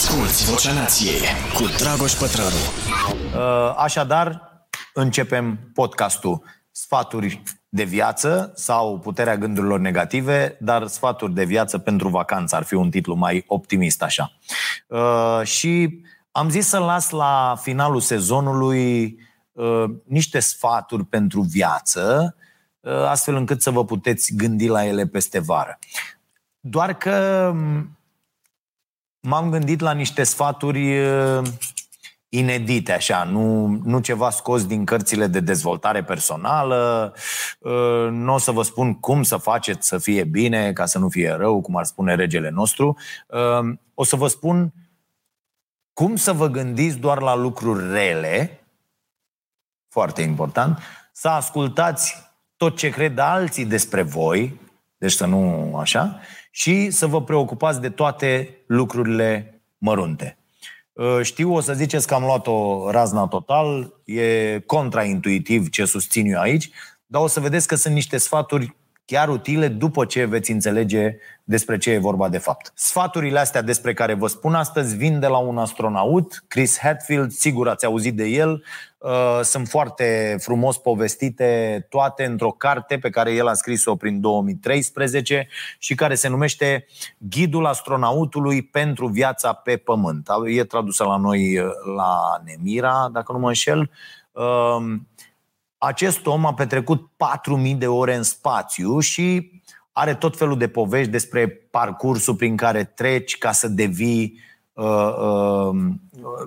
Asculți Vocea Nației cu Dragoș Pătrălu. Uh, așadar, începem podcastul Sfaturi de viață sau Puterea gândurilor negative, dar Sfaturi de viață pentru vacanță ar fi un titlu mai optimist așa. Uh, și am zis să las la finalul sezonului uh, niște sfaturi pentru viață, astfel încât să vă puteți gândi la ele peste vară. Doar că m-am gândit la niște sfaturi uh, inedite, așa, nu, nu ceva scos din cărțile de dezvoltare personală. Uh, nu o să vă spun cum să faceți să fie bine, ca să nu fie rău, cum ar spune regele nostru. Uh, o să vă spun cum să vă gândiți doar la lucruri rele, foarte important, să ascultați tot ce cred alții despre voi, deci să nu așa, și să vă preocupați de toate lucrurile mărunte. Uh, știu, o să ziceți că am luat-o razna total, e contraintuitiv ce susțin eu aici, dar o să vedeți că sunt niște sfaturi chiar utile după ce veți înțelege despre ce e vorba de fapt. Sfaturile astea despre care vă spun astăzi vin de la un astronaut, Chris Hadfield, sigur ați auzit de el, uh, sunt foarte frumos povestite toate într-o carte pe care el a scris-o prin 2013 și care se numește Ghidul astronautului pentru viața pe Pământ. E tradusă la noi uh, la Nemira, dacă nu mă înșel. Uh, acest om a petrecut 4.000 de ore în spațiu și are tot felul de povești despre parcursul prin care treci ca să devii uh, uh,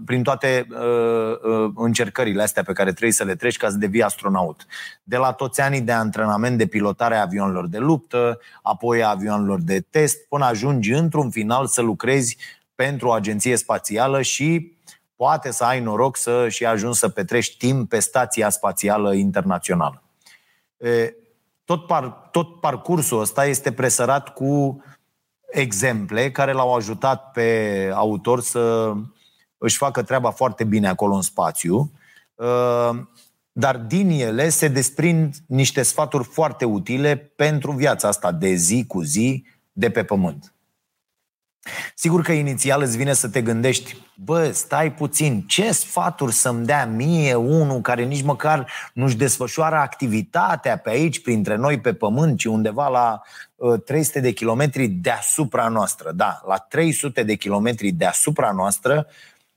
prin toate uh, uh, încercările astea pe care trebuie să le treci ca să devii astronaut. De la toți anii de antrenament de pilotare a avionelor de luptă, apoi a avionelor de test, până ajungi într-un final să lucrezi pentru o agenție spațială și poate să ai noroc să și ajungi să petrești timp pe stația spațială internațională. Tot, par, tot parcursul ăsta este presărat cu exemple care l-au ajutat pe autor să își facă treaba foarte bine acolo în spațiu, dar din ele se desprind niște sfaturi foarte utile pentru viața asta de zi cu zi de pe pământ. Sigur că inițial îți vine să te gândești, bă, stai puțin, ce sfaturi să-mi dea mie unul care nici măcar nu-și desfășoară activitatea pe aici, printre noi, pe pământ, ci undeva la uh, 300 de kilometri deasupra noastră. Da, la 300 de kilometri deasupra noastră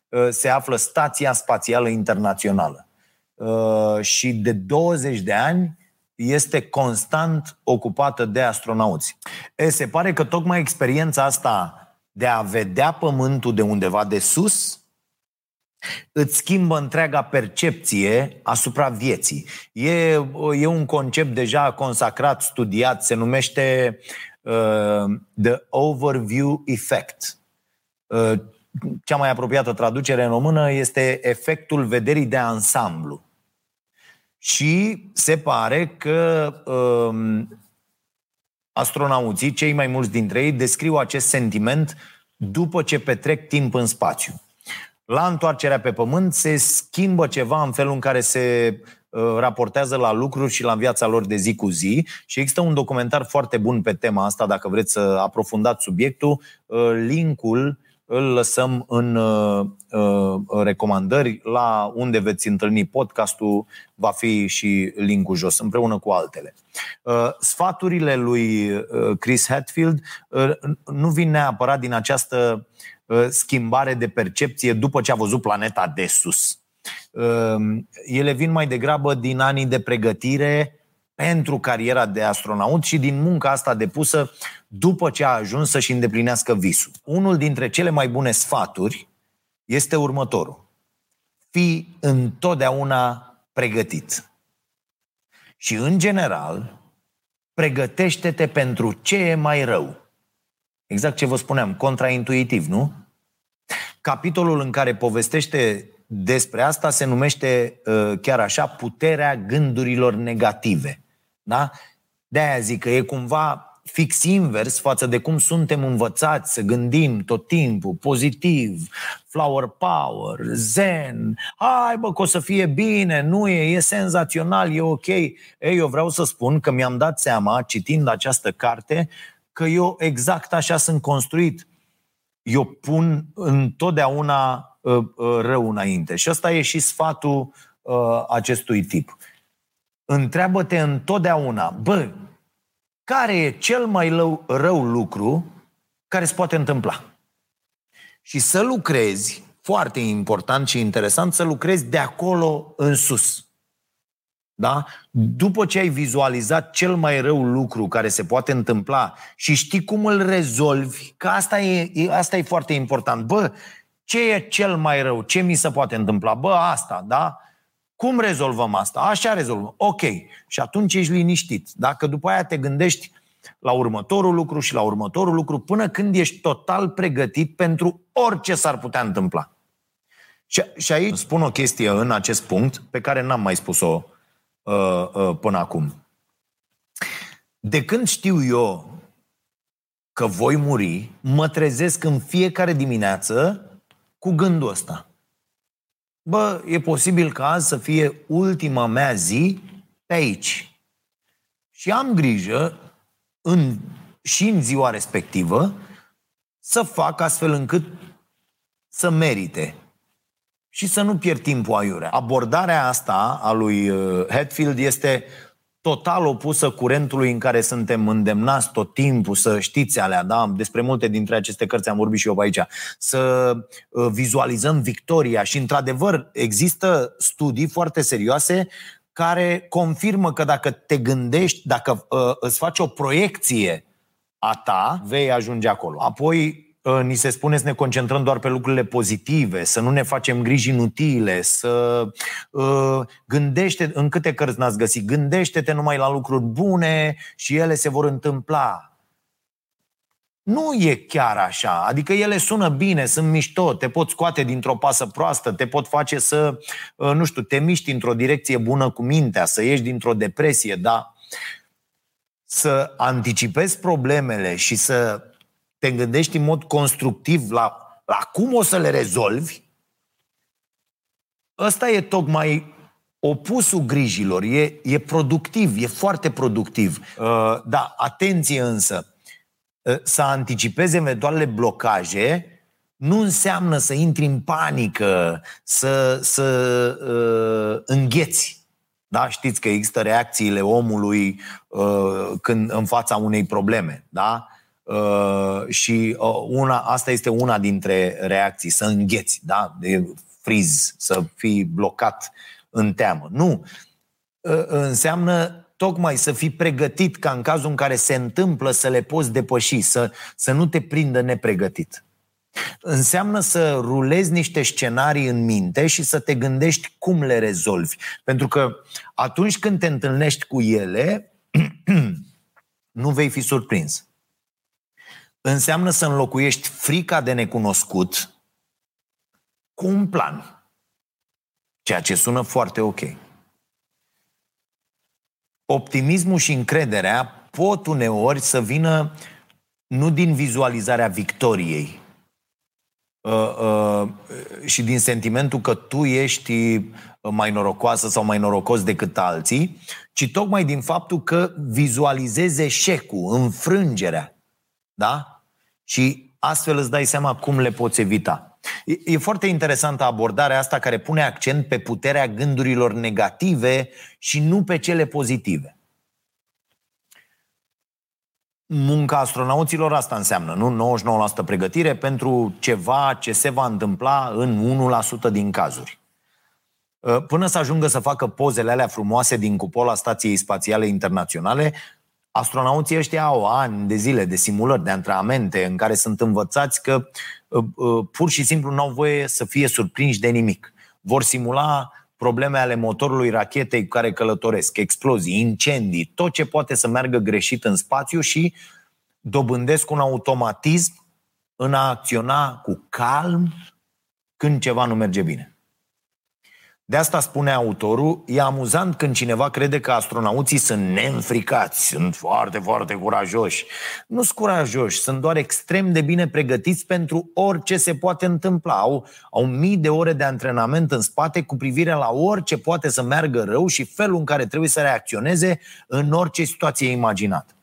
uh, se află Stația Spațială Internațională. Uh, și de 20 de ani este constant ocupată de astronauți. E, se pare că tocmai experiența asta de a vedea pământul de undeva de sus, îți schimbă întreaga percepție asupra vieții. E, e un concept deja consacrat, studiat, se numește uh, The Overview Effect. Uh, cea mai apropiată traducere în română este efectul vederii de ansamblu. Și se pare că uh, astronauții, cei mai mulți dintre ei, descriu acest sentiment după ce petrec timp în spațiu. La întoarcerea pe Pământ se schimbă ceva în felul în care se uh, raportează la lucruri și la viața lor de zi cu zi și există un documentar foarte bun pe tema asta, dacă vreți să aprofundați subiectul. Uh, linkul îl lăsăm în uh, uh, recomandări. La unde veți întâlni podcastul va fi și linkul jos, împreună cu altele. Uh, sfaturile lui uh, Chris Hatfield uh, nu vin neapărat din această uh, schimbare de percepție după ce a văzut planeta de sus. Uh, ele vin mai degrabă din anii de pregătire pentru cariera de astronaut și din munca asta depusă după ce a ajuns să-și îndeplinească visul. Unul dintre cele mai bune sfaturi este următorul. Fii întotdeauna pregătit. Și, în general, pregătește-te pentru ce e mai rău. Exact ce vă spuneam, contraintuitiv, nu? Capitolul în care povestește despre asta se numește uh, chiar așa puterea gândurilor negative. Da? De-aia zic că e cumva fix invers față de cum suntem învățați să gândim tot timpul, pozitiv, flower power, zen, hai bă că o să fie bine, nu e, e senzațional, e ok. Ei, eu vreau să spun că mi-am dat seama, citind această carte, că eu exact așa sunt construit. eu pun întotdeauna uh, uh, rău înainte. Și ăsta e și sfatul uh, acestui tip. Întreabă-te întotdeauna, bă, care e cel mai rău, rău lucru care se poate întâmpla? Și să lucrezi, foarte important și interesant, să lucrezi de acolo în sus. Da? După ce ai vizualizat cel mai rău lucru care se poate întâmpla și știi cum îl rezolvi, că asta e, asta e foarte important. Bă, ce e cel mai rău? Ce mi se poate întâmpla? Bă, asta, da? Cum rezolvăm asta? Așa rezolvăm. Ok. Și atunci ești liniștit. Dacă după aia te gândești la următorul lucru și la următorul lucru, până când ești total pregătit pentru orice s-ar putea întâmpla. Și, și aici spun o chestie în acest punct pe care n-am mai spus-o uh, uh, până acum. De când știu eu că voi muri, mă trezesc în fiecare dimineață cu gândul ăsta. Bă, e posibil ca azi să fie ultima mea zi pe aici. Și am grijă în, și în ziua respectivă să fac astfel încât să merite și să nu pierd timpul aiurea. Abordarea asta a lui uh, Hatfield este total opusă curentului în care suntem îndemnați tot timpul să știți alea, da? Despre multe dintre aceste cărți am vorbit și eu pe aici. Să uh, vizualizăm victoria și, într-adevăr, există studii foarte serioase care confirmă că dacă te gândești, dacă uh, îți faci o proiecție a ta, vei ajunge acolo. Apoi, uh, ni se spune să ne concentrăm doar pe lucrurile pozitive, să nu ne facem griji inutile, să uh, gândește, în câte cărți n-ați găsit, gândește-te numai la lucruri bune și ele se vor întâmpla. Nu e chiar așa. Adică ele sună bine, sunt mișto, te pot scoate dintr-o pasă proastă, te pot face să, uh, nu știu, te miști într-o direcție bună cu mintea, să ieși dintr-o depresie, da? Să anticipezi problemele și să te gândești în mod constructiv la, la cum o să le rezolvi, ăsta e tocmai opusul grijilor. E, e productiv, e foarte productiv. Uh, da, atenție însă Ă, să anticipezi eventuale blocaje nu înseamnă să intri în panică, să, să uh, îngheți. Da? Știți că există reacțiile omului uh, când în fața unei probleme. Da? Uh, și uh, una, asta este una dintre reacții, să îngheți, da? de friz, să fii blocat în teamă. Nu. Uh, înseamnă tocmai să fii pregătit ca în cazul în care se întâmplă să le poți depăși, să, să nu te prindă nepregătit. Înseamnă să rulezi niște scenarii în minte și să te gândești cum le rezolvi. Pentru că atunci când te întâlnești cu ele, nu vei fi surprins. Înseamnă să înlocuiești frica de necunoscut cu un plan. Ceea ce sună foarte ok optimismul și încrederea pot uneori să vină nu din vizualizarea victoriei uh, uh, și din sentimentul că tu ești mai norocoasă sau mai norocos decât alții, ci tocmai din faptul că vizualizezi eșecul, înfrângerea. Da? Și astfel îți dai seama cum le poți evita. E, e foarte interesantă abordarea asta care pune accent pe puterea gândurilor negative și nu pe cele pozitive. Munca astronauților asta înseamnă, nu? 99% pregătire pentru ceva ce se va întâmpla în 1% din cazuri. Ă, până să ajungă să facă pozele alea frumoase din cupola Stației Spațiale Internaționale, astronauții ăștia au ani de zile de simulări, de antrenamente în care sunt învățați că uh, uh, pur și simplu nu au voie să fie surprinși de nimic. Vor simula probleme ale motorului rachetei cu care călătoresc, explozii, incendii, tot ce poate să meargă greșit în spațiu și dobândesc un automatism în a acționa cu calm când ceva nu merge bine. De asta spune autorul, e amuzant când cineva crede că astronauții sunt neînfricați, sunt foarte, foarte curajoși. Nu sunt curajoși, sunt doar extrem de bine pregătiți pentru orice se poate întâmpla. Au, au mii de ore de antrenament în spate cu privire la orice poate să meargă rău și felul în care trebuie să reacționeze în orice situație imaginată.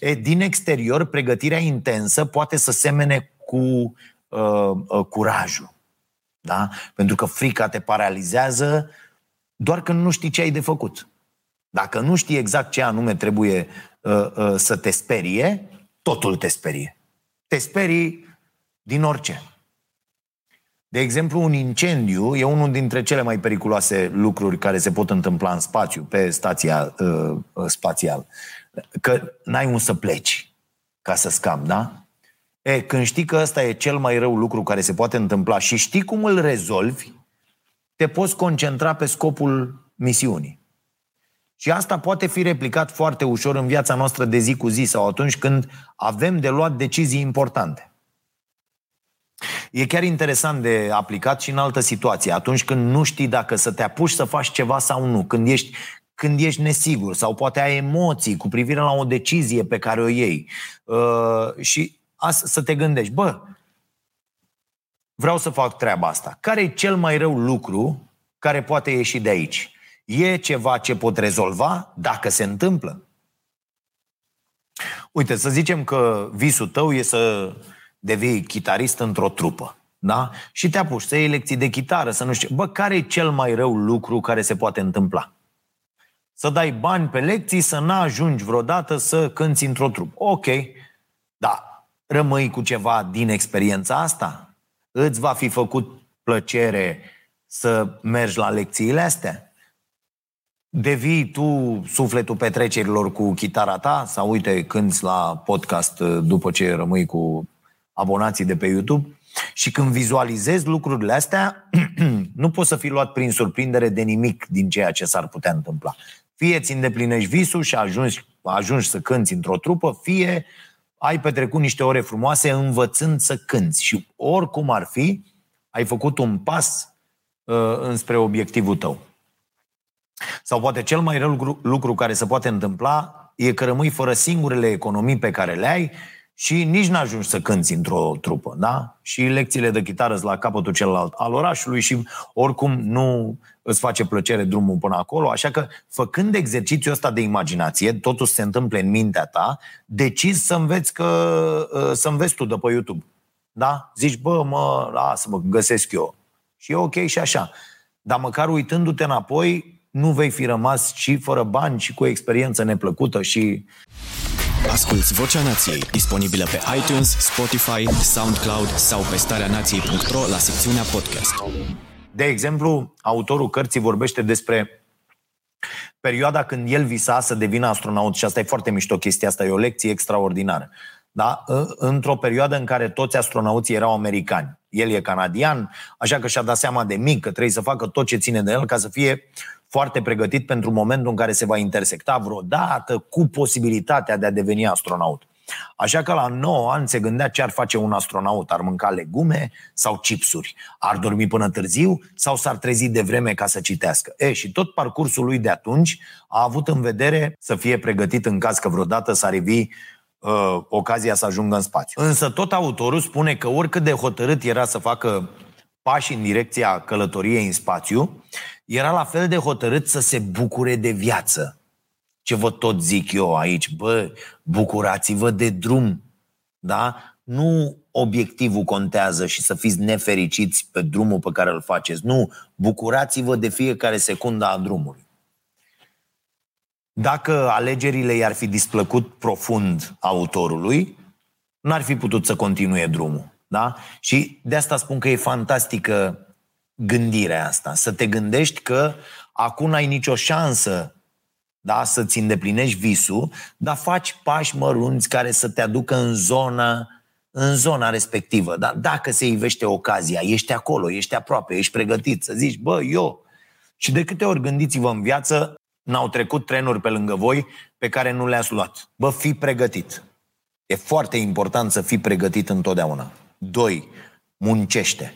E, din exterior, pregătirea intensă poate să semene cu uh, uh, curajul. Da? Pentru că frica te paralizează doar când nu știi ce ai de făcut. Dacă nu știi exact ce anume trebuie uh, uh, să te sperie, totul te sperie. Te sperii din orice. De exemplu, un incendiu e unul dintre cele mai periculoase lucruri care se pot întâmpla în spațiu, pe stația uh, uh spațială. Că n-ai un să pleci ca să scapi, da? E, când știi că ăsta e cel mai rău lucru care se poate întâmpla și știi cum îl rezolvi, te poți concentra pe scopul misiunii. Și asta poate fi replicat foarte ușor în viața noastră de zi cu zi sau atunci când avem de luat decizii importante. E chiar interesant de aplicat și în altă situație, atunci când nu știi dacă să te apuci să faci ceva sau nu, când ești, când ești nesigur sau poate ai emoții cu privire la o decizie pe care o iei. Uh, și asta, să te gândești, bă, vreau să fac treaba asta. Care e cel mai rău lucru care poate ieși de aici? E ceva ce pot rezolva dacă se întâmplă? Uite, să zicem că visul tău e să devii chitarist într-o trupă. Da? Și te apuci să iei lecții de chitară, să nu știu. Bă, care e cel mai rău lucru care se poate întâmpla? Să dai bani pe lecții, să n-ajungi vreodată să cânți într-o trupă. Ok, da, rămâi cu ceva din experiența asta? Îți va fi făcut plăcere să mergi la lecțiile astea? devii tu sufletul petrecerilor cu chitara ta sau uite cânti la podcast uh, după ce rămâi cu abonații de pe YouTube și când vizualizezi lucrurile astea, nu poți să fii luat prin surprindere de nimic din ceea ce s-ar putea întâmpla. Fie ți îndeplinești visul și ajungi, ajungi să cânți într-o trupă, fie ai petrecut niște ore frumoase învățând să cânți și oricum ar fi, ai făcut un pas uh, înspre obiectivul tău. Sau poate cel mai rău lucru, lucru care se poate întâmpla e că rămâi fără singurele economii pe care le ai și nici n-ajungi să cânti într-o trupă, da? Și lecțiile de chitară la capătul celălalt al orașului și oricum nu îți face plăcere drumul până acolo, așa că făcând exercițiul ăsta de imaginație, totul se întâmplă în mintea ta, decizi să înveți, că, ă, să înveți tu de pe YouTube. Da? Zici, bă, mă, lasă mă, găsesc eu. Și e ok și așa. Dar măcar uitându-te înapoi, nu vei fi rămas și fără bani și cu o experiență neplăcută și... Asculți Vocea Nației, disponibilă pe iTunes, Spotify, SoundCloud sau pe starea nației.ro la secțiunea podcast. De exemplu, autorul cărții vorbește despre perioada când el visa să devină astronaut și asta e foarte mișto chestia asta, e o lecție extraordinară. Da? Într-o perioadă în care toți astronauții erau americani. El e canadian, așa că și-a dat seama de mic că trebuie să facă tot ce ține de el ca să fie foarte pregătit pentru momentul în care se va intersecta vreodată cu posibilitatea de a deveni astronaut. Așa că la 9 ani se gândea ce ar face un astronaut. Ar mânca legume sau chipsuri? Ar dormi până târziu sau s-ar trezi de vreme ca să citească? E, și tot parcursul lui de atunci a avut în vedere să fie pregătit în caz că vreodată s-ar revi uh, ocazia să ajungă în spațiu. Însă tot autorul spune că oricât de hotărât era să facă pași în direcția călătoriei în spațiu, era la fel de hotărât să se bucure de viață. Ce vă tot zic eu aici, bă, bucurați-vă de drum, da? Nu obiectivul contează și să fiți nefericiți pe drumul pe care îl faceți. Nu, bucurați-vă de fiecare secundă a drumului. Dacă alegerile i-ar fi displăcut profund autorului, n-ar fi putut să continue drumul. Da? Și de asta spun că e fantastică gândirea asta. Să te gândești că acum n-ai nicio șansă da, să-ți îndeplinești visul, dar faci pași mărunți care să te aducă în zona, în zona respectivă. Da? Dacă se ivește ocazia, ești acolo, ești aproape, ești pregătit să zici, bă, eu. Și de câte ori gândiți-vă în viață, n-au trecut trenuri pe lângă voi pe care nu le-ați luat. Bă, fi pregătit. E foarte important să fii pregătit întotdeauna. Doi, muncește.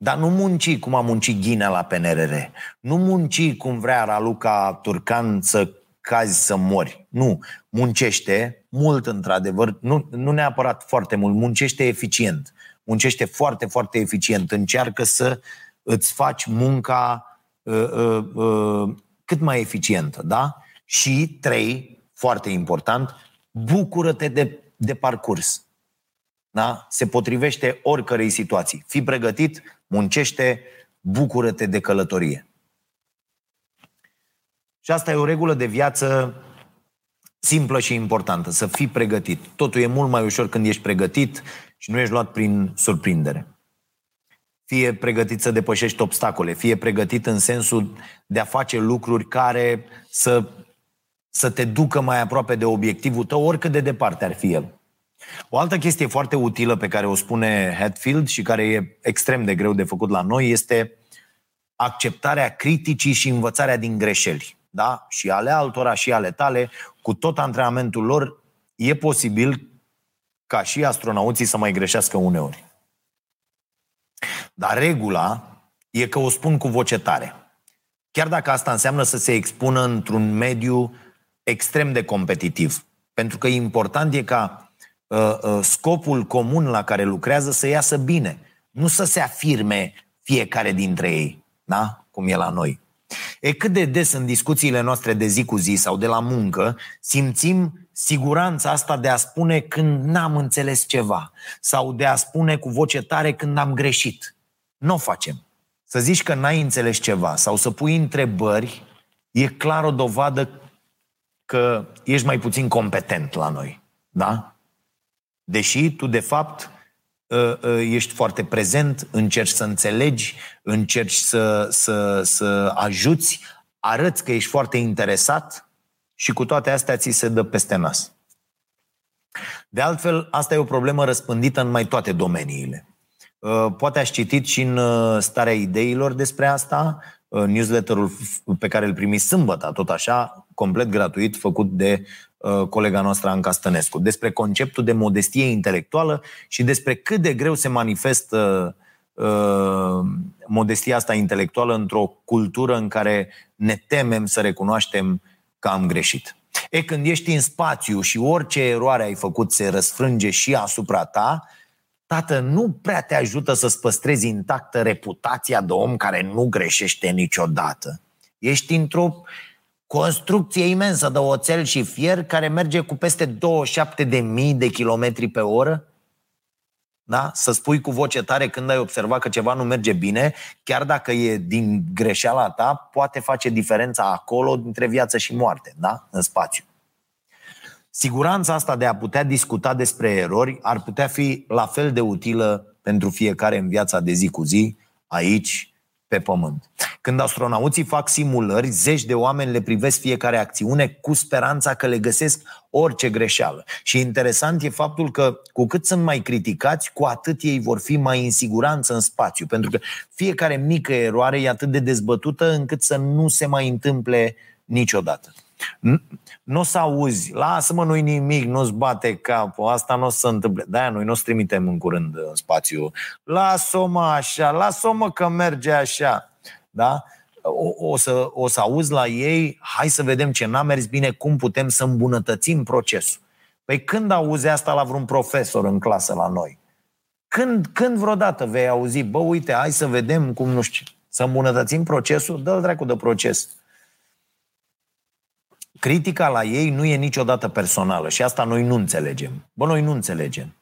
Dar nu munci cum a muncit Ghinea la PNRR. Nu munci cum vrea Raluca Turcan să cazi să mori. Nu. Muncește mult, într-adevăr. Nu, nu neapărat foarte mult. Muncește eficient. Muncește foarte, foarte eficient. Încearcă să îți faci munca uh, uh, uh, cât mai eficientă. Da? Și, trei, foarte important, bucură-te de, de parcurs. da? se potrivește oricărei situații. Fii pregătit, muncește, bucură-te de călătorie. Și asta e o regulă de viață simplă și importantă, să fii pregătit. Totul e mult mai ușor când ești pregătit și nu ești luat prin surprindere. Fie pregătit să depășești obstacole, fie pregătit în sensul de a face lucruri care să, să te ducă mai aproape de obiectivul tău, oricât de departe ar fi el. O altă chestie foarte utilă pe care o spune Hatfield și care e extrem de greu de făcut la noi este acceptarea criticii și învățarea din greșeli. Da? Și ale altora și ale tale, cu tot antrenamentul lor, e posibil ca și astronauții să mai greșească uneori. Dar regula e că o spun cu voce tare. Chiar dacă asta înseamnă să se expună într-un mediu extrem de competitiv. Pentru că important e ca uh, uh, scopul comun la care lucrează să iasă bine. Nu să se afirme fiecare dintre ei, da? cum e la noi. E cât de des în discuțiile noastre de zi cu zi sau de la muncă simțim siguranța asta de a spune când n-am înțeles ceva sau de a spune cu voce tare când am greșit. Nu o facem. Să zici că n-ai înțeles ceva sau să pui întrebări e clar o dovadă că ești mai puțin competent la noi. Da? Deși tu, de fapt, ă, ă, ești foarte prezent, încerci să înțelegi, încerci să, să, să ajuți, arăți că ești foarte interesat și cu toate astea ți se dă peste nas. De altfel, asta e o problemă răspândită în mai toate domeniile. Ă, poate ați citit și în starea ideilor despre asta, newsletterul pe care îl primiți sâmbătă, tot așa, complet gratuit, făcut de Uh, colega noastră Anca Stănescu, despre conceptul de modestie intelectuală și despre cât de greu se manifestă uh, modestia asta intelectuală într-o cultură în care ne temem să recunoaștem că am greșit. E, când ești în spațiu și orice eroare ai făcut se răsfrânge și asupra ta, tată, nu prea te ajută să-ți păstrezi intactă reputația de om care nu greșește niciodată. Ești într-o construcție imensă de oțel și fier care merge cu peste 27.000 de kilometri pe oră? Da? Să spui cu voce tare când ai observat că ceva nu merge bine, chiar dacă e din greșeala ta, poate face diferența acolo dintre viață și moarte, da? în spațiu. Siguranța asta de a putea discuta despre erori ar putea fi la fel de utilă pentru fiecare în viața de zi cu zi, aici, pe pământ. Când astronauții fac simulări, zeci de oameni le privesc fiecare acțiune cu speranța că le găsesc orice greșeală. Și interesant e faptul că cu cât sunt mai criticați, cu atât ei vor fi mai în siguranță în spațiu. Pentru că fiecare mică eroare e atât de dezbătută încât să nu se mai întâmple niciodată. Nu o să auzi, lasă-mă, nu-i nimic, nu-ți bate capul, asta nu o să se întâmple. De-aia noi nu o să trimitem în curând în spațiu. Lasă-o mă așa, lasă-o mă că merge așa. Da? O, o, să, o să auzi la ei, hai să vedem ce n-a mers bine, cum putem să îmbunătățim procesul. Păi când auzi asta la vreun profesor în clasă la noi? Când, când vreodată vei auzi, bă, uite, hai să vedem cum, nu știu, să îmbunătățim procesul? Dă-l dracu de proces. Critica la ei nu e niciodată personală și asta noi nu înțelegem. Bă, noi nu înțelegem.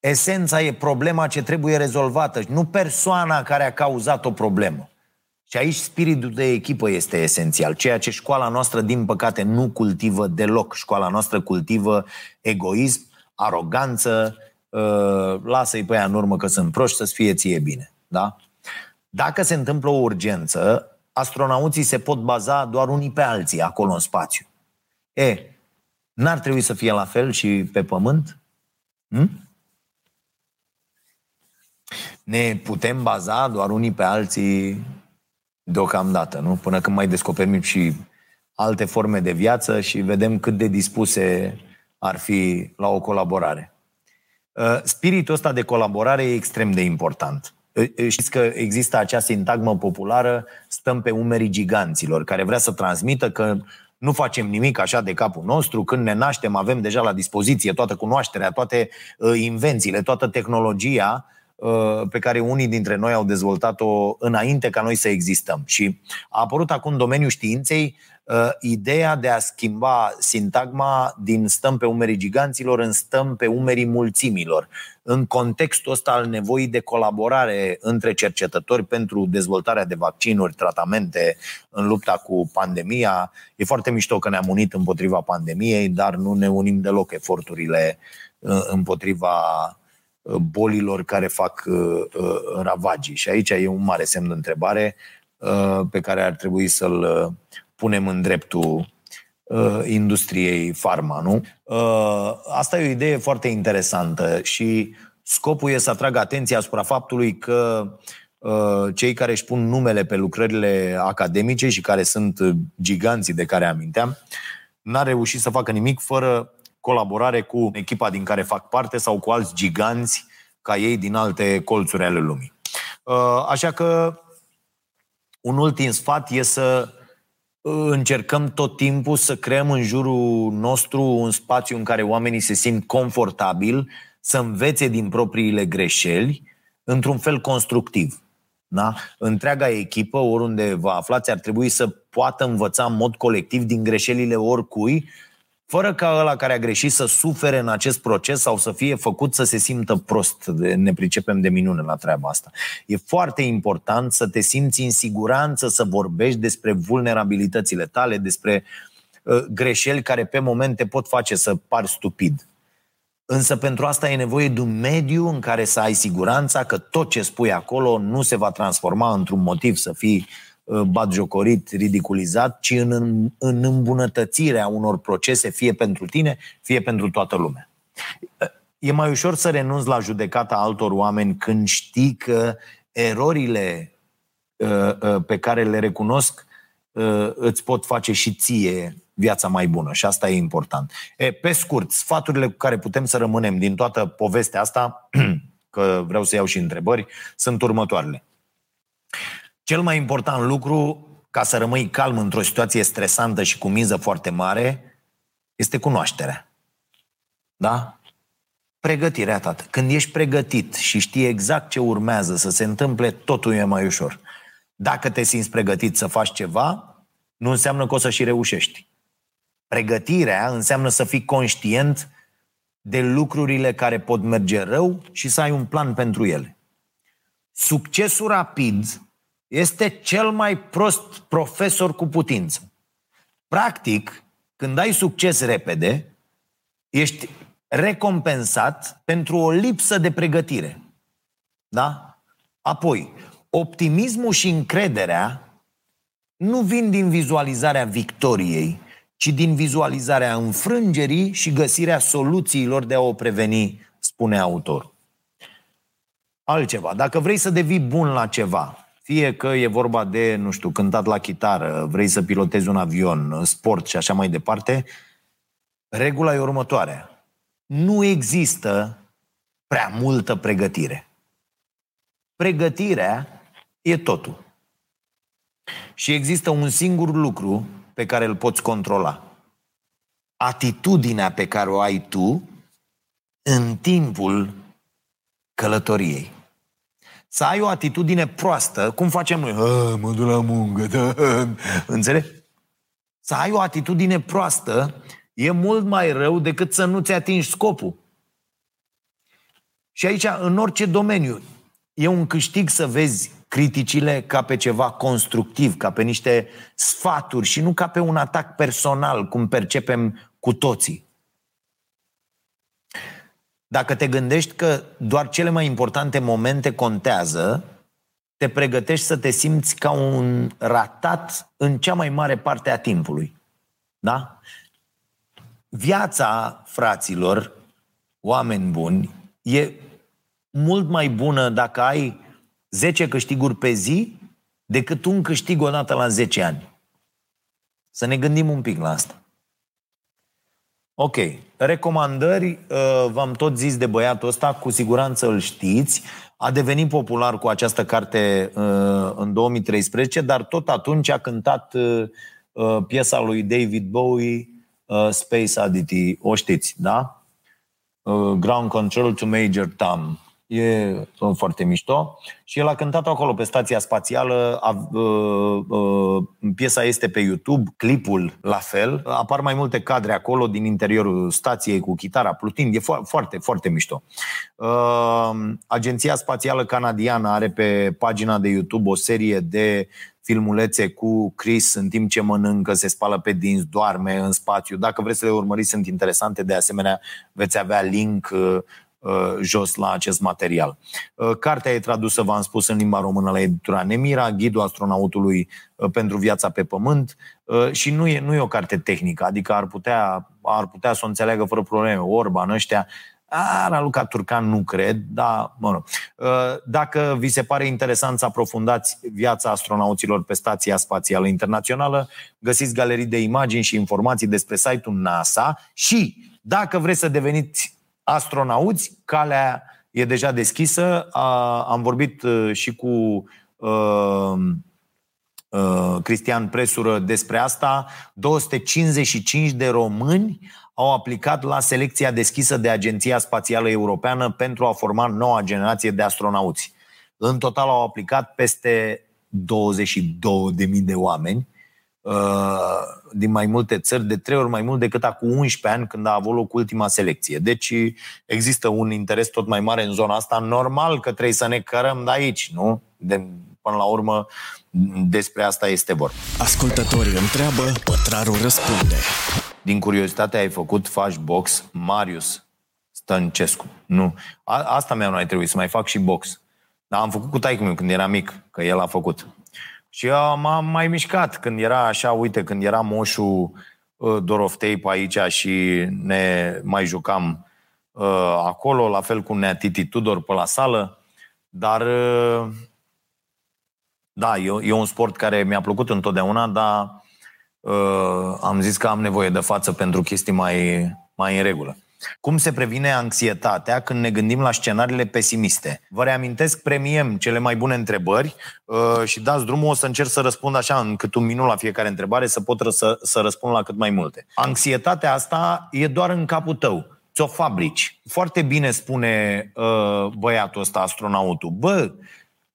Esența e problema ce trebuie rezolvată, nu persoana care a cauzat o problemă. Și aici spiritul de echipă este esențial, ceea ce școala noastră, din păcate, nu cultivă deloc. Școala noastră cultivă egoism, aroganță, uh, lasă-i pe ea în urmă că sunt proști, să-ți fie ție bine. Da? Dacă se întâmplă o urgență, astronauții se pot baza doar unii pe alții acolo în spațiu. E, n-ar trebui să fie la fel și pe Pământ? Hm? Ne putem baza doar unii pe alții deocamdată, nu? Până când mai descoperim și alte forme de viață și vedem cât de dispuse ar fi la o colaborare. Uh, spiritul ăsta de colaborare e extrem de important. Știți că există acea sintagmă populară, stăm pe umerii giganților, care vrea să transmită că nu facem nimic așa de capul nostru, când ne naștem avem deja la dispoziție toată cunoașterea, toate uh, invențiile, toată tehnologia uh, pe care unii dintre noi au dezvoltat-o înainte ca noi să existăm. Și a apărut acum în domeniul științei uh, ideea de a schimba sintagma din stăm pe umerii giganților în stăm pe umerii mulțimilor. În contextul ăsta al nevoii de colaborare între cercetători pentru dezvoltarea de vaccinuri, tratamente în lupta cu pandemia, e foarte mișto că ne-am unit împotriva pandemiei, dar nu ne unim deloc eforturile uh, împotriva uh, bolilor care fac uh, ravagii. Și aici e un mare semn de întrebare pe care ar trebui să-l punem în dreptul uh, industriei farma, nu? Uh, asta e o idee foarte interesantă și scopul e să atragă atenția asupra faptului că uh, cei care își pun numele pe lucrările academice și care sunt giganții de care aminteam, n-a reușit să facă nimic fără colaborare cu echipa din care fac parte sau cu alți giganți ca ei din alte colțuri ale lumii. Uh, așa că un ultim sfat e să încercăm tot timpul să creăm în jurul nostru un spațiu în care oamenii se simt confortabil, să învețe din propriile greșeli, într-un fel constructiv. Da? Întreaga echipă, oriunde vă aflați, ar trebui să poată învăța în mod colectiv din greșelile oricui fără ca ăla care a greșit să sufere în acest proces sau să fie făcut să se simtă prost. Ne pricepem de minune la treaba asta. E foarte important să te simți în siguranță să vorbești despre vulnerabilitățile tale, despre uh, greșeli care pe moment te pot face să pari stupid. Însă pentru asta e nevoie de un mediu în care să ai siguranța că tot ce spui acolo nu se va transforma într-un motiv să fii uh, Uh, batjocorit, ridiculizat, ci în, în îmbunătățirea unor procese, fie pentru tine, fie pentru toată lumea. Uh, e mai ușor să renunți la judecata altor oameni când știi că erorile uh, pe care le recunosc îți pot face și ție viața mai bună și asta e important. E, pe scurt, sfaturile cu care putem să rămânem din toată povestea asta, că vreau să iau și întrebări, sunt următoarele. Cel mai important lucru ca să rămâi calm într-o situație stresantă și cu miză foarte mare este cunoașterea. Da? Pregătirea, tată. Când ești pregătit și știi exact ce urmează să se întâmple, totul e mai ușor. Dacă te simți pregătit să faci ceva, nu înseamnă că o să și reușești. Pregătirea înseamnă să fii conștient de lucrurile care pot merge rău și să ai un plan pentru ele. Succesul rapid este cel mai prost profesor cu putință. Practic, când ai succes repede, ești recompensat pentru o lipsă de pregătire. Da? Apoi, optimismul și încrederea nu vin din vizualizarea victoriei, ci din vizualizarea înfrângerii și găsirea soluțiilor de a o preveni, spune autorul. Altceva. Dacă vrei să devii bun la ceva, fie că e vorba de, nu știu, cântat la chitară, vrei să pilotezi un avion, sport și așa mai departe, regula e următoarea. Nu există prea multă pregătire. Pregătirea e totul. Și există un singur lucru pe care îl poți controla. Atitudinea pe care o ai tu în timpul călătoriei să ai o atitudine proastă, cum facem noi, mă duc la muncă, da. înțelegi? Să ai o atitudine proastă e mult mai rău decât să nu-ți atingi scopul. Și aici, în orice domeniu, e un câștig să vezi criticile ca pe ceva constructiv, ca pe niște sfaturi și nu ca pe un atac personal, cum percepem cu toții. Dacă te gândești că doar cele mai importante momente contează, te pregătești să te simți ca un ratat în cea mai mare parte a timpului. Da? Viața, fraților, oameni buni, e mult mai bună dacă ai 10 câștiguri pe zi decât un câștig odată la 10 ani. Să ne gândim un pic la asta. Ok. Recomandări, uh, v-am tot zis de băiatul ăsta, cu siguranță îl știți. A devenit popular cu această carte uh, în 2013, dar tot atunci a cântat uh, piesa lui David Bowie, Space Oddity. O știți, da? Ground Control to Major Tom. E foarte mișto. Și el a cântat acolo pe stația spațială. A, uh, uh, piesa este pe YouTube, clipul la fel. Apar mai multe cadre acolo din interiorul stației cu chitara plutind. E fo- foarte, foarte mișto. Uh, Agenția Spațială Canadiană are pe pagina de YouTube o serie de filmulețe cu Chris în timp ce mănâncă, se spală pe dinți, doarme în spațiu. Dacă vreți să le urmăriți, sunt interesante. De asemenea, veți avea link uh, uh, jos la acest material. Uh, cartea e tradusă, v-am spus, în limba română la editura Nemira, Ghidul astronautului pentru viața pe pământ și nu e, nu e o carte tehnică, adică ar putea, ar putea să o înțeleagă fără probleme. Orban, ăștia, Raluca Turcan nu cred, dar mă rog. Uh, dacă vi se pare interesant să aprofundați viața astronauților pe Stația Spațială Internațională, găsiți galerii de imagini și informații despre site-ul NASA și dacă vreți să deveniți astronauți, calea e deja deschisă. Am vorbit uh, și cu uh, Cristian Presură despre asta. 255 de români au aplicat la selecția deschisă de Agenția Spațială Europeană pentru a forma noua generație de astronauți. În total au aplicat peste 22.000 de oameni uh, din mai multe țări, de trei ori mai mult decât acum 11 ani când a avut loc ultima selecție. Deci există un interes tot mai mare în zona asta. Normal că trebuie să ne cărăm de aici, nu? De, până la urmă, despre asta este vorba. Ascultătorii întreabă, pătrarul răspunde. Din curiozitate ai făcut faci box Marius Stăncescu. Nu. A, asta mi-a mai trebuit, să mai fac și box. Dar am făcut cu taicul meu când era mic, că el a făcut. Și m-am mai mișcat când era așa, uite, când era moșul uh, Doroftei pe aici și ne mai jucam uh, acolo, la fel cum ne-a Titi Tudor pe la sală. Dar uh, da, e, e un sport care mi-a plăcut întotdeauna, dar uh, am zis că am nevoie de față pentru chestii mai, mai în regulă. Cum se previne anxietatea când ne gândim la scenariile pesimiste? Vă reamintesc, premiem cele mai bune întrebări uh, și dați drumul, o să încerc să răspund așa în cât un minut la fiecare întrebare, să pot ră- să, să răspund la cât mai multe. Anxietatea asta e doar în capul tău. Ți-o fabrici. Foarte bine spune uh, băiatul ăsta, astronautul. Bă,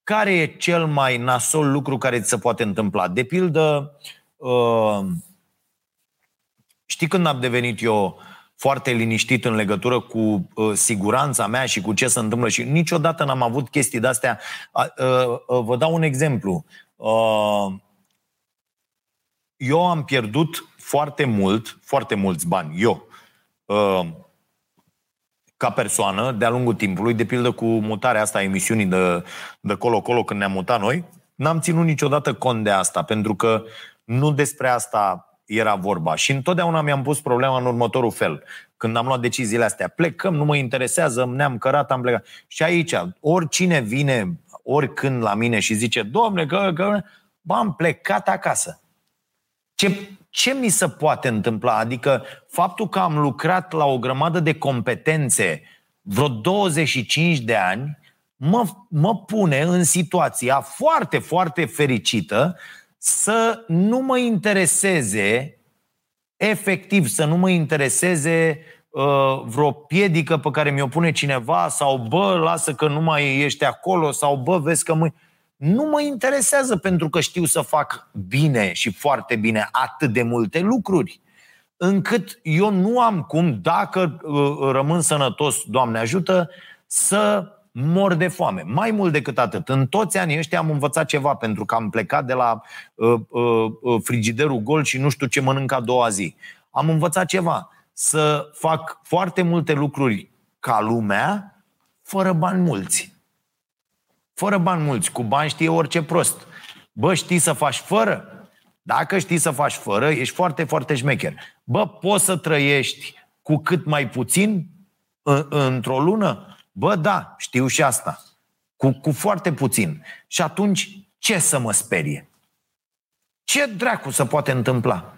care e cel mai nasol lucru care ți se poate întâmpla? De pildă, uh, știi când am devenit eu foarte liniștit în legătură cu uh, siguranța mea și cu ce se întâmplă și niciodată n-am avut chestii de-astea. Uh, vă dau un exemplu. Eu am pierdut foarte mult, foarte mulți bani, eu, ca persoană de-a lungul timpului, de pildă cu mutarea asta a emisiunii de, de colo-colo când ne-am mutat noi, n-am ținut niciodată cont de asta, pentru că nu despre asta era vorba. Și întotdeauna mi-am pus problema în următorul fel. Când am luat deciziile astea, plecăm, nu mă interesează, ne-am cărat, am plecat. Și aici, oricine vine, oricând la mine și zice, domne, că, că bă, am plecat acasă. Ce, ce mi se poate întâmpla? Adică faptul că am lucrat la o grămadă de competențe vreo 25 de ani mă, mă pune în situația foarte, foarte fericită să nu mă intereseze efectiv, să nu mă intereseze uh, vreo piedică pe care mi-o pune cineva sau bă, lasă că nu mai ești acolo sau bă, vezi că mâine. Nu mă interesează pentru că știu să fac bine și foarte bine atât de multe lucruri, încât eu nu am cum, dacă uh, rămân sănătos, Doamne ajută, să mor de foame. Mai mult decât atât, în toți anii ăștia am învățat ceva, pentru că am plecat de la uh, uh, uh frigiderul gol și nu știu ce mănânc a doua zi. Am învățat ceva, să fac foarte multe lucruri ca lumea, fără bani mulți. Fără bani mulți. Cu bani știe orice prost. Bă, știi să faci fără? Dacă știi să faci fără, ești foarte, foarte șmecher. Bă, poți să trăiești cu cât mai puțin în, într-o lună? Bă, da, știu și asta. Cu, cu foarte puțin. Și atunci, ce să mă sperie? Ce dracu să poate întâmpla?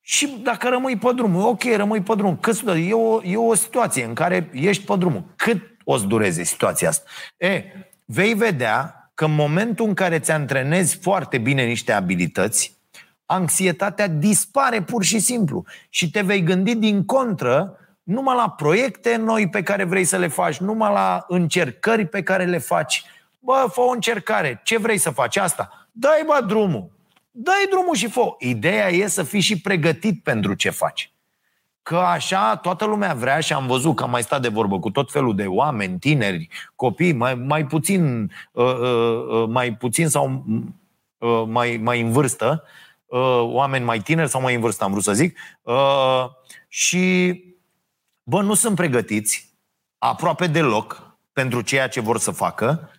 Și dacă rămâi pe drum, ok, rămâi pe drum. Cât, e, o, e o situație în care ești pe drumul. Cât o să dureze situația asta? E, vei vedea că în momentul în care ți antrenezi foarte bine niște abilități, anxietatea dispare pur și simplu și te vei gândi din contră numai la proiecte noi pe care vrei să le faci, numai la încercări pe care le faci. Bă, fă o încercare. Ce vrei să faci asta? Dai, bă, drumul. Dai drumul și fă. Ideea e să fii și pregătit pentru ce faci. Că așa toată lumea vrea și am văzut că am mai stat de vorbă cu tot felul de oameni, tineri, copii, mai, mai puțin uh, uh, uh mai puțin sau uh, mai, mai în vârstă, uh, oameni mai tineri sau mai în vârstă, am vrut să zic, uh, și bă, nu sunt pregătiți aproape deloc pentru ceea ce vor să facă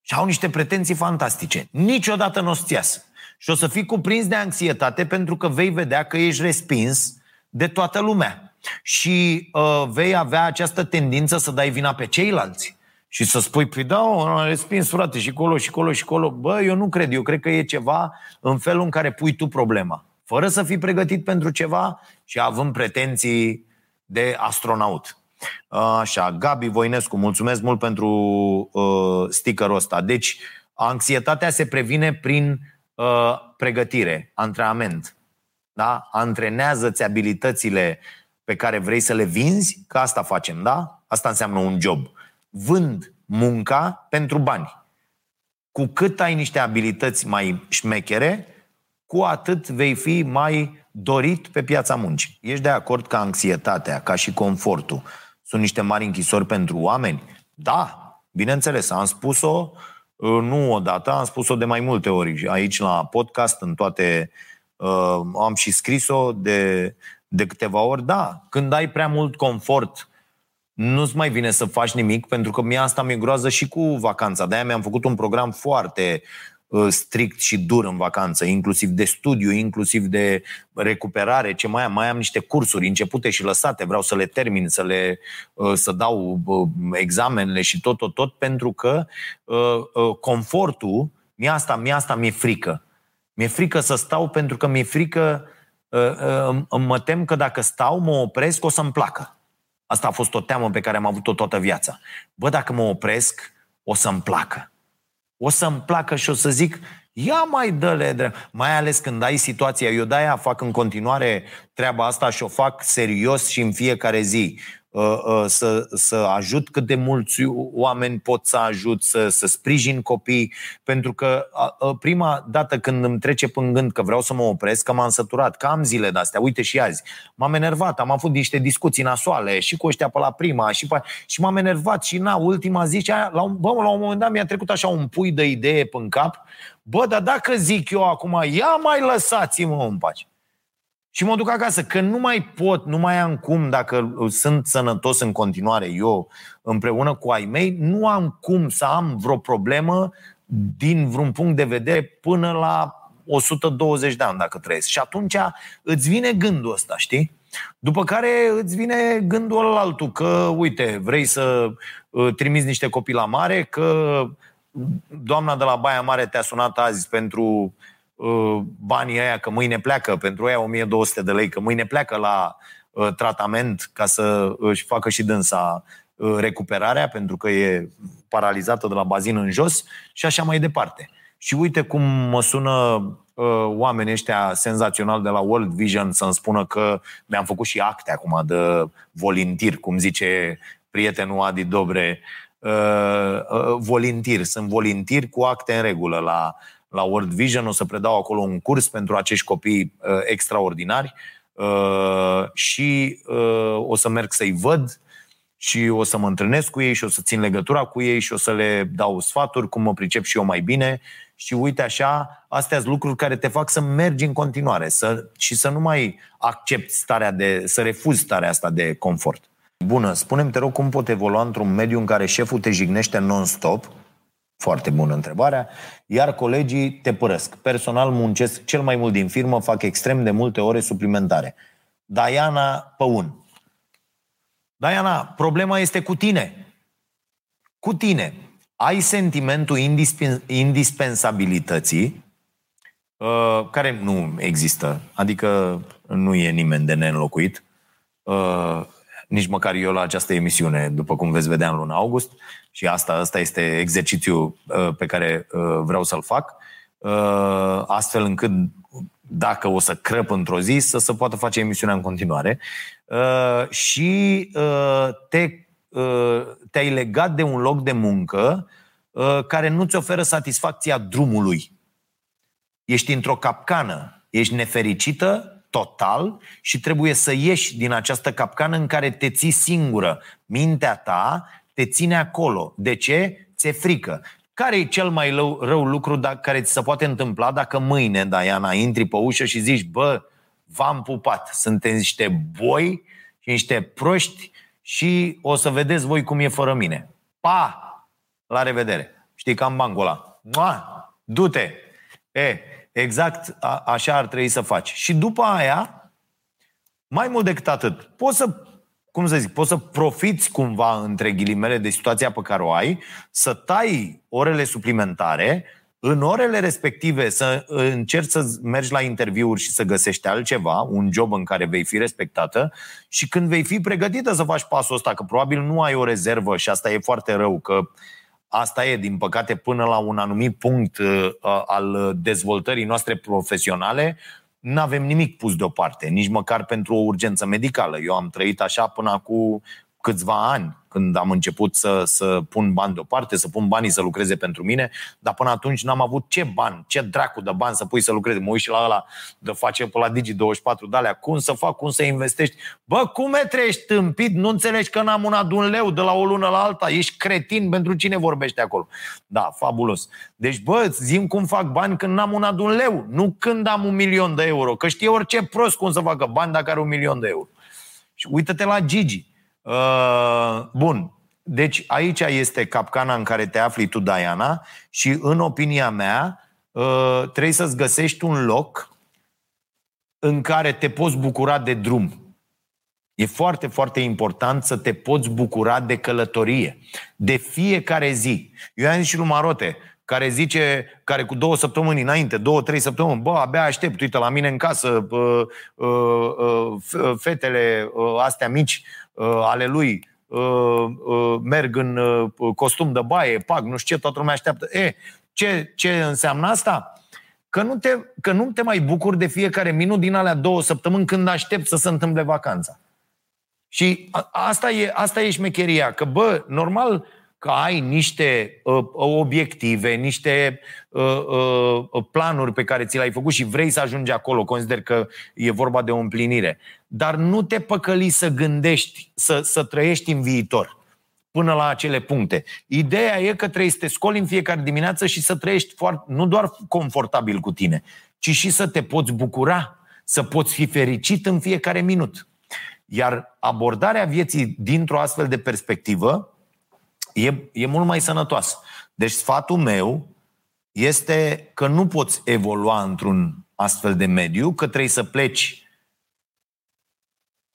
și au niște pretenții fantastice. Niciodată nu o să iasă. Și o să fii cuprins de anxietate pentru că vei vedea că ești respins de toată lumea. Și uh, vei avea această tendință să dai vina pe ceilalți. Și să spui, păi da, am respins, frate, și colo, și colo, și colo. Bă, eu nu cred, eu cred că e ceva în felul în care pui tu problema. Fără să fii pregătit pentru ceva și având pretenții de astronaut. Așa, Gabi Voinescu, mulțumesc mult pentru uh, stickerul ăsta. Deci, anxietatea se previne prin uh, pregătire, antrenament. Da? Antrenează-ți abilitățile pe care vrei să le vinzi, că asta facem, da? Asta înseamnă un job. Vând munca pentru bani. Cu cât ai niște abilități mai șmechere, cu atât vei fi mai dorit pe piața muncii. Ești de acord că anxietatea, ca și confortul, sunt niște mari închisori pentru oameni? Da, bineînțeles, am spus-o uh, nu odată, am spus-o de mai multe ori aici la podcast, în toate uh, am și scris-o de, de câteva ori, da, când ai prea mult confort, nu-ți mai vine să faci nimic, pentru că mie asta mi-e groază și cu vacanța. De-aia mi-am făcut un program foarte uh, strict și dur în vacanță, inclusiv de studiu, inclusiv de recuperare, ce mai am, mai am niște cursuri începute și lăsate, vreau să le termin, să le uh, să dau uh, examenele și tot, tot, tot, pentru că confortul, mie asta, mie asta mi-e frică. Mi-e frică să stau pentru că mi-e frică, mă tem că dacă stau, mă opresc, o să-mi placă. Asta a fost o teamă pe care am avut-o toată viața. Bă, dacă mă opresc, o să-mi placă. O să-mi placă și o să zic, ia mai dă-le drept. Mai ales când ai situația, eu de-aia fac în continuare treaba asta și o fac serios și în fiecare zi. Uh, uh, să, să ajut cât de mulți oameni pot să ajut, să, să sprijin copii, pentru că prima dată când îmi trece până gând că vreau să mă opresc, că m-am săturat, că am zile de-astea, uite și azi, m-am enervat, am avut niște discuții nasoale și cu ăștia pe la prima și, pe, și m-am enervat și na, ultima zi și aia, la un, bă, la un moment dat mi-a trecut așa un pui de idee pe cap, bă, dar dacă zic eu acum, ia mai lăsați-mă în pace. Și mă duc acasă, că nu mai pot, nu mai am cum, dacă sunt sănătos în continuare eu, împreună cu ai mei, nu am cum să am vreo problemă din vreun punct de vedere până la 120 de ani dacă trăiesc. Și atunci îți vine gândul ăsta, știi? După care îți vine gândul ăla altul, că, uite, vrei să uh, trimiți niște copii la mare, că doamna de la Baia Mare te-a sunat azi pentru Uh, banii aia, că mâine pleacă, pentru aia 1200 de lei, că mâine pleacă la uh, tratament ca să își facă și dânsa uh, recuperarea, pentru că e paralizată de la bazin în jos și așa mai departe. Și uite cum mă sună uh, oamenii ăștia senzațional de la World Vision să-mi spună că mi-am făcut și acte acum de volintir, cum zice prietenul Adi Dobre, uh, uh, volintir. Sunt volintir cu acte în regulă la la World Vision, o să predau acolo un curs pentru acești copii uh, extraordinari. Uh, și uh, o să merg să-i văd și o să mă întâlnesc cu ei și o să țin legătura cu ei și o să le dau sfaturi cum mă pricep și eu mai bine. Și uite așa, astea sunt lucruri care te fac să mergi în continuare să, și să nu mai accepti starea de, să refuzi starea asta de confort. Bună, spune-mi, te rog, cum pot evolua într-un mediu în care șeful te jignește non-stop foarte bună întrebarea. Iar colegii te părăsc. Personal muncesc cel mai mult din firmă, fac extrem de multe ore suplimentare. Diana Păun. Diana, problema este cu tine. Cu tine. Ai sentimentul indispensabilității uh, care nu există. Adică nu e nimeni de neînlocuit. Uh, nici măcar eu la această emisiune, după cum veți vedea în luna august. Și asta, asta este exercițiul uh, pe care uh, vreau să-l fac, uh, astfel încât dacă o să crăp într-o zi, să se poată face emisiunea în continuare. Uh, și uh, te, uh, te-ai legat de un loc de muncă uh, care nu-ți oferă satisfacția drumului. Ești într-o capcană, ești nefericită total și trebuie să ieși din această capcană în care te ții singură. Mintea ta te ține acolo. De ce? Ți-e frică. Care e cel mai rău, rău lucru da, care ți se poate întâmpla dacă mâine, Diana, intri pe ușă și zici, bă, v-am pupat, sunteți niște boi și niște proști și o să vedeți voi cum e fără mine. Pa! La revedere! Știi, cam bancul ăla. Mua! Du-te! E, exact a, așa ar trebui să faci. Și după aia, mai mult decât atât, poți să cum să zic, poți să profiți cumva, între ghilimele, de situația pe care o ai, să tai orele suplimentare, în orele respective să încerci să mergi la interviuri și să găsești altceva, un job în care vei fi respectată și când vei fi pregătită să faci pasul ăsta, că probabil nu ai o rezervă și asta e foarte rău, că asta e, din păcate, până la un anumit punct uh, al dezvoltării noastre profesionale, nu avem nimic pus deoparte, nici măcar pentru o urgență medicală. Eu am trăit așa până acum câțiva ani, când am început să, să pun bani deoparte, să pun banii să lucreze pentru mine, dar până atunci n-am avut ce bani, ce dracu de bani să pui să lucreze. Mă uit și la ăla de face pe la Digi24 de alea, cum să fac, cum să investești. Bă, cum e trăiești tâmpit? Nu înțelegi că n-am una de un leu de la o lună la alta? Ești cretin pentru cine vorbește acolo. Da, fabulos. Deci, bă, zim cum fac bani când n-am una de un leu, nu când am un milion de euro. Că știe orice prost cum să facă bani dacă are un milion de euro. Și uită-te la Gigi. Uh, bun. Deci aici este capcana în care te afli tu, Diana, și în opinia mea uh, trebuie să-ți găsești un loc în care te poți bucura de drum. E foarte, foarte important să te poți bucura de călătorie, de fiecare zi. Eu am zis și lui Marote, care zice, care cu două săptămâni înainte, două, trei săptămâni, bă, abia aștept, uite, la mine în casă, uh, uh, fetele astea mici uh, ale lui uh, uh, merg în uh, costum de baie, pag, nu știu ce, toată lumea așteaptă. E, ce, ce înseamnă asta? Că nu, te, că nu te mai bucuri de fiecare minut din alea două săptămâni când aștept să se întâmple vacanța. Și asta e, asta e șmecheria, că bă, normal că ai niște uh, obiective, niște uh, uh, planuri pe care ți le-ai făcut și vrei să ajungi acolo, consider că e vorba de o împlinire. Dar nu te păcăli să gândești, să, să trăiești în viitor până la acele puncte. Ideea e că trebuie să te scoli în fiecare dimineață și să trăiești foarte, nu doar confortabil cu tine, ci și să te poți bucura, să poți fi fericit în fiecare minut. Iar abordarea vieții dintr-o astfel de perspectivă e, e mult mai sănătoasă. Deci sfatul meu este că nu poți evolua într-un astfel de mediu, că trebuie să pleci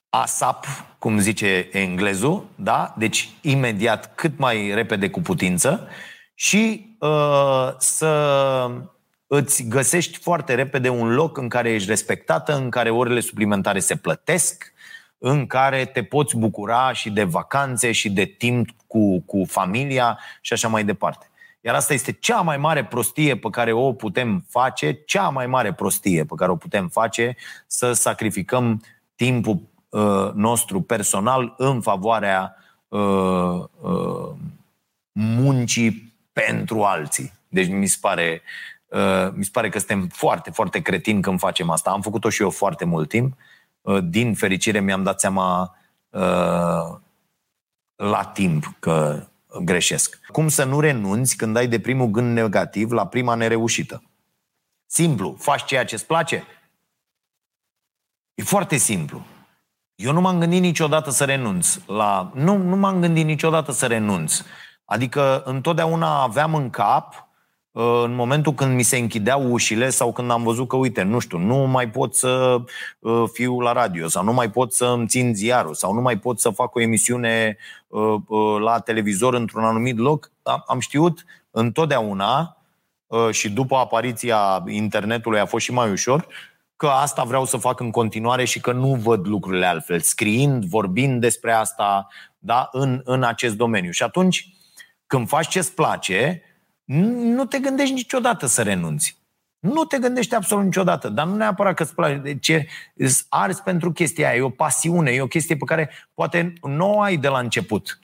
ASAP, cum zice englezul, da? deci imediat, cât mai repede cu putință și uh, să îți găsești foarte repede un loc în care ești respectată, în care orele suplimentare se plătesc, în care te poți bucura și de vacanțe și de timp cu, cu familia și așa mai departe. Iar asta este cea mai mare prostie pe care o putem face, cea mai mare prostie pe care o putem face, să sacrificăm timpul uh, nostru personal în favoarea uh, uh, muncii pentru alții. Deci mi se pare, uh, mi se pare că suntem foarte, foarte cretini când facem asta. Am făcut-o și eu foarte mult timp. Uh, Uh, din fericire mi-am dat seama uh, la timp că greșesc. Cum să nu renunți când ai de primul gând negativ la prima nereușită? Simplu. Faci ceea ce îți place? E foarte simplu. Eu nu m-am gândit niciodată să renunț la... Nu, nu m-am gândit niciodată să renunț. Adică întotdeauna aveam în cap Uh, în momentul când mi se închideau ușile sau când am văzut că, uite, nu știu, nu mai pot să uh, fiu la radio sau nu mai pot să îmi țin ziarul sau nu mai pot să fac o emisiune uh, la televizor într-un anumit loc, am știut întotdeauna și după apariția internetului a fost și mai ușor, că asta vreau să fac în continuare și că nu văd lucrurile altfel, scriind, vorbind despre asta da, în, în acest domeniu. Și atunci, când faci ce-ți place, nu te gândești niciodată să renunți. Nu te gândești absolut niciodată, dar nu neapărat că îți place. Ce ars pentru chestia aia, e o pasiune, e o chestie pe care poate nu o ai de la început.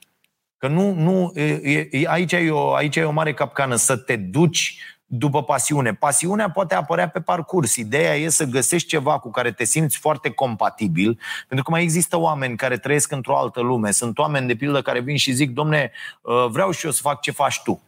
Că nu, nu e, e, aici, e o, aici e o mare capcană, să te duci după pasiune. Pasiunea poate apărea pe parcurs. Ideea e să găsești ceva cu care te simți foarte compatibil, pentru că mai există oameni care trăiesc într-o altă lume. Sunt oameni, de pildă, care vin și zic, domne, uh, vreau și eu să fac ce faci tu.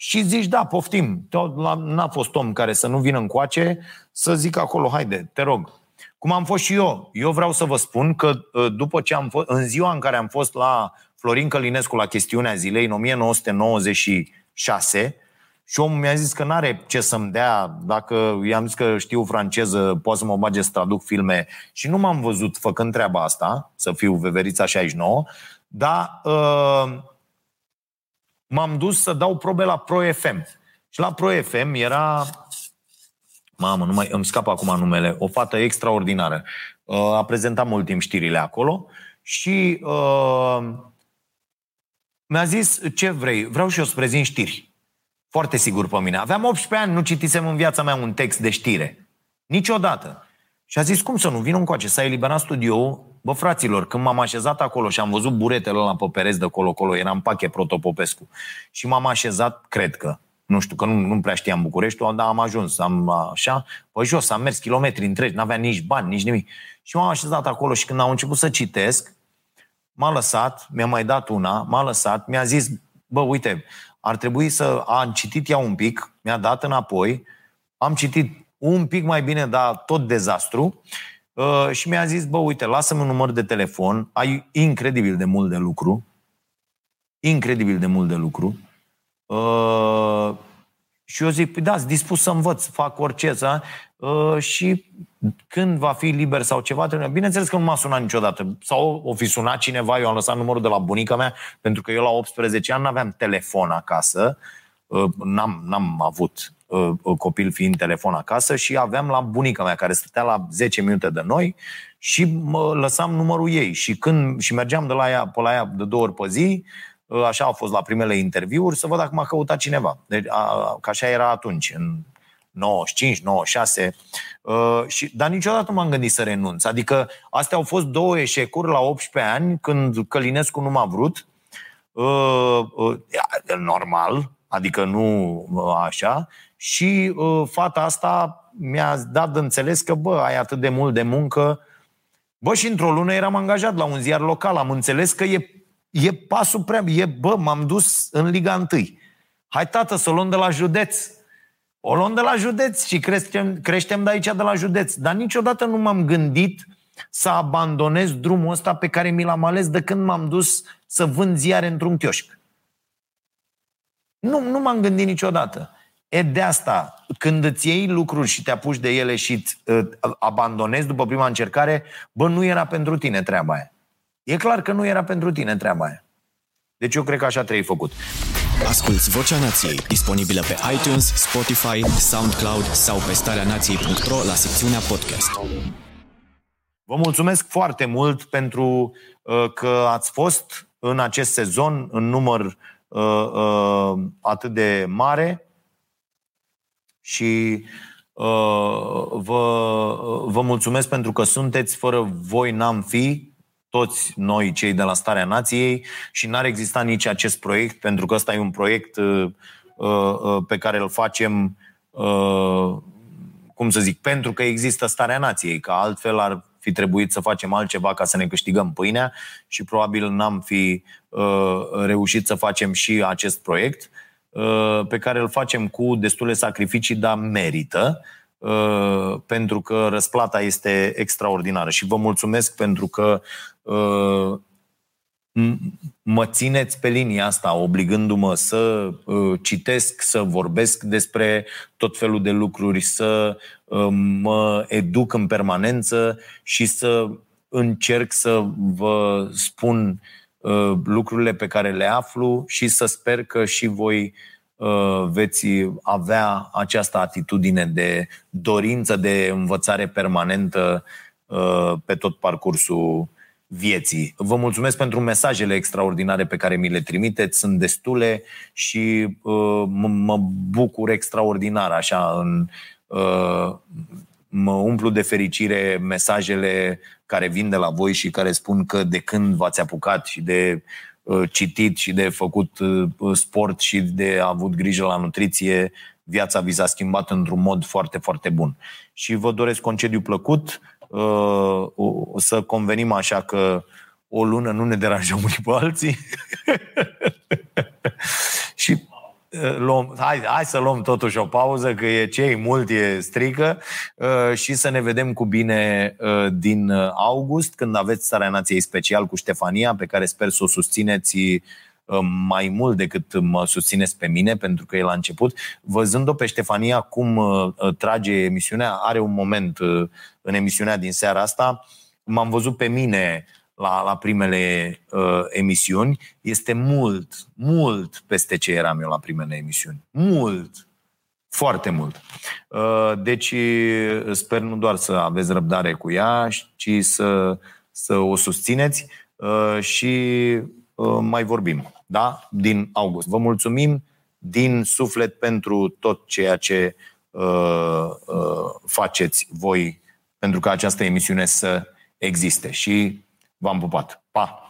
Și zici, da, poftim. N-a fost om care să nu vină încoace să zic acolo, haide, te rog. Cum am fost și eu. Eu vreau să vă spun că uh, după ce am fost, în ziua în care am fost la Florin Călinescu la chestiunea zilei, în 1996, și omul mi-a zis că n-are ce să-mi dea, dacă i-am zis că știu franceză, poate să mă bage să traduc filme și nu m-am văzut făcând treaba asta, să fiu veverița 69, dar uh, m-am dus să dau probe la Pro FM. Și la Pro FM era, mamă, nu mai îmi scapă acum numele, o fată extraordinară. Uh, a prezentat mult timp știrile acolo și uh, mi-a zis, ce vrei? Vreau și eu să prezint știri. Foarte sigur pe mine. Aveam 18 ani, nu citisem în viața mea un text de știre. Niciodată. Și a zis, cum să nu, vin încoace, s-a eliberat studioul. Bă, fraților, când m-am așezat acolo și am văzut buretele ăla pe pereți de colo-colo, eram pache Protopopescu. Și m-am așezat, cred că, nu știu, că nu, nu prea știam București, dar am ajuns, am așa, pe jos, am mers kilometri întregi, n-avea nici bani, nici nimic. Și m-am așezat acolo și când am început să citesc, m-a lăsat, mi-a mai dat una, m-a lăsat, mi-a zis, bă, uite, ar trebui să am citit ea un pic, mi-a dat înapoi, am citit un pic mai bine, dar tot dezastru, uh, și mi-a zis, bă, uite, lasă-mi un număr de telefon, ai incredibil de mult de lucru, incredibil de mult de lucru, uh, și eu zic, păi da, dispus să învăț, fac orice, să, uh, și când va fi liber sau ceva, trebuie... Bineînțeles că nu m-a sunat niciodată. Sau o fi sunat cineva, eu am lăsat numărul de la bunica mea, pentru că eu la 18 ani n-aveam telefon acasă, uh, n-am, n-am avut. uh, copil fiind telefon acasă și aveam la bunica mea, care stătea la 10 minute de noi și mă lăsam numărul ei. Și când și mergeam de la ea, pe la ea de două ori pe zi, uh, așa a fost la primele interviuri, să văd dacă m-a căutat cineva. Deci, a, că așa era atunci, în 95, 96, uh, și, dar niciodată nu m-am gândit să renunț. Adică astea au fost două eșecuri la 18 ani, când Călinescu nu m-a vrut. Uh, uh, normal, adică nu uh, așa. Și uh, fata asta mi-a dat de înțeles că, bă, ai atât de mult de muncă. Bă, și într-o lună eram angajat la un ziar local. Am înțeles că e, e pasul prea... E, bă, m-am dus în Liga 1. Hai, tată, să luăm de la județ o luăm de la județ și creștem, creștem de aici de la județ. Dar niciodată nu m-am gândit să abandonez drumul ăsta pe care mi l-am ales de când m-am dus să vând ziare într-un chioșc. Nu, nu m-am gândit niciodată. E de asta, când îți iei lucruri și te apuci de ele și îți uh, abandonezi după prima încercare, bă, nu era pentru tine treaba aia. E clar că nu era pentru tine treaba aia. Deci eu cred că așa trebuie făcut. Asculți Vocea Nației, disponibilă pe iTunes, Spotify, SoundCloud sau pe starea nației.ro la secțiunea podcast. Vă mulțumesc foarte mult pentru uh, că ați fost în acest sezon în număr uh, uh, atât de mare și uh, vă, vă mulțumesc pentru că sunteți, fără voi n-am fi, toți noi, cei de la Starea Nației, și n-ar exista nici acest proiect, pentru că ăsta e un proiect uh, uh, uh, pe care îl facem, uh, cum să zic, pentru că există Starea Nației, că altfel ar fi trebuit să facem altceva ca să ne câștigăm pâinea și probabil n-am fi uh, reușit să facem și acest proiect, uh, pe care îl facem cu destule sacrificii, dar merită. Uh, pentru că răsplata este extraordinară și vă mulțumesc pentru că uh, mă țineți pe linia asta, obligându-mă să uh, citesc, să vorbesc despre tot felul de lucruri, să mă educ în permanență și să încerc să vă spun lucrurile pe care le aflu și să sper că și voi Uh, veți avea această atitudine de dorință de învățare permanentă uh, pe tot parcursul vieții. Vă mulțumesc pentru mesajele extraordinare pe care mi le trimiteți, sunt destule și uh, mă bucur extraordinar așa în mă umplu de fericire mesajele care vin de la voi și care spun că de când v-ați apucat și de citit și de făcut sport și de avut grijă la nutriție, viața vi s-a schimbat într-un mod foarte, foarte bun. Și vă doresc concediu plăcut, o să convenim așa că o lună nu ne deranjăm unii pe alții. și luăm, hai, hai să luăm totuși o pauză, că e cei mult e strică și să ne vedem cu bine din august, când aveți Starea Nației special cu Ștefania, pe care sper să o susțineți mai mult decât mă susțineți pe mine, pentru că e la început. Văzând-o pe Ștefania cum trage emisiunea, are un moment în emisiunea din seara asta, m-am văzut pe mine la, la primele uh, emisiuni, este mult, mult peste ce eram eu la primele emisiuni. Mult. Foarte mult. Uh, deci sper nu doar să aveți răbdare cu ea, ci să, să o susțineți uh, și uh, mai vorbim. Da? Din august. Vă mulțumim din suflet pentru tot ceea ce uh, uh, faceți voi pentru ca această emisiune să existe. Și V-am pupat. Pa!